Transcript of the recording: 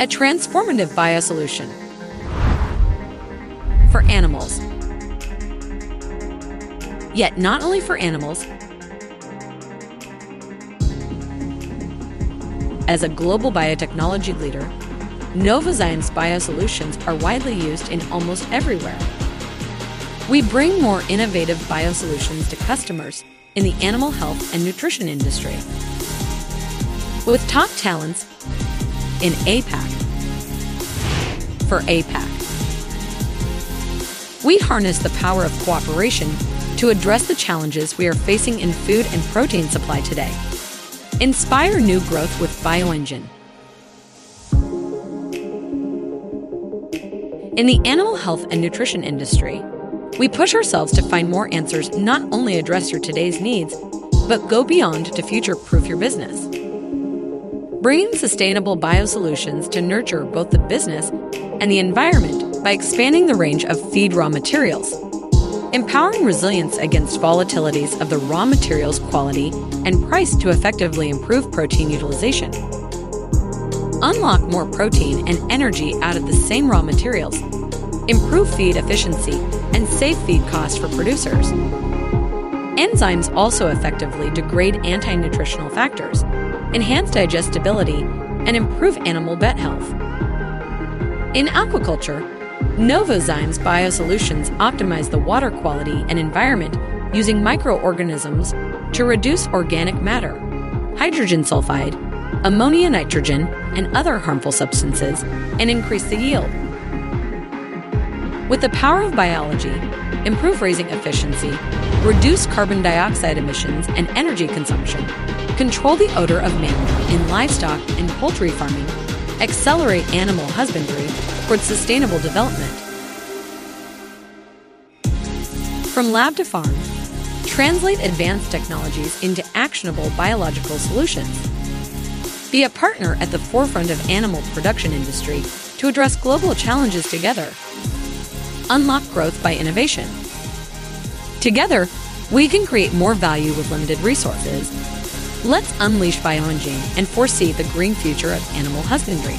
a transformative biosolution for animals. Yet, not only for animals, as a global biotechnology leader, Novozymes biosolutions are widely used in almost everywhere. We bring more innovative biosolutions to customers in the animal health and nutrition industry. With top talents in APAC for APAC. We harness the power of cooperation to address the challenges we are facing in food and protein supply today. Inspire new growth with BioEngine. In the animal health and nutrition industry, we push ourselves to find more answers not only address your today's needs, but go beyond to future proof your business. Bringing sustainable biosolutions to nurture both the business and the environment by expanding the range of feed raw materials, empowering resilience against volatilities of the raw materials quality and price to effectively improve protein utilization unlock more protein and energy out of the same raw materials, improve feed efficiency, and save feed costs for producers. Enzymes also effectively degrade anti nutritional factors, enhance digestibility, and improve animal gut health. In aquaculture, Novozymes biosolutions optimize the water quality and environment using microorganisms to reduce organic matter, hydrogen sulfide, ammonia nitrogen, and other harmful substances and increase the yield. With the power of biology, improve raising efficiency, reduce carbon dioxide emissions and energy consumption, control the odor of manure in livestock and poultry farming, accelerate animal husbandry towards sustainable development. From lab to farm, translate advanced technologies into actionable biological solutions be a partner at the forefront of animal production industry to address global challenges together. Unlock growth by innovation. Together, we can create more value with limited resources. Let's unleash BioEngine and foresee the green future of animal husbandry.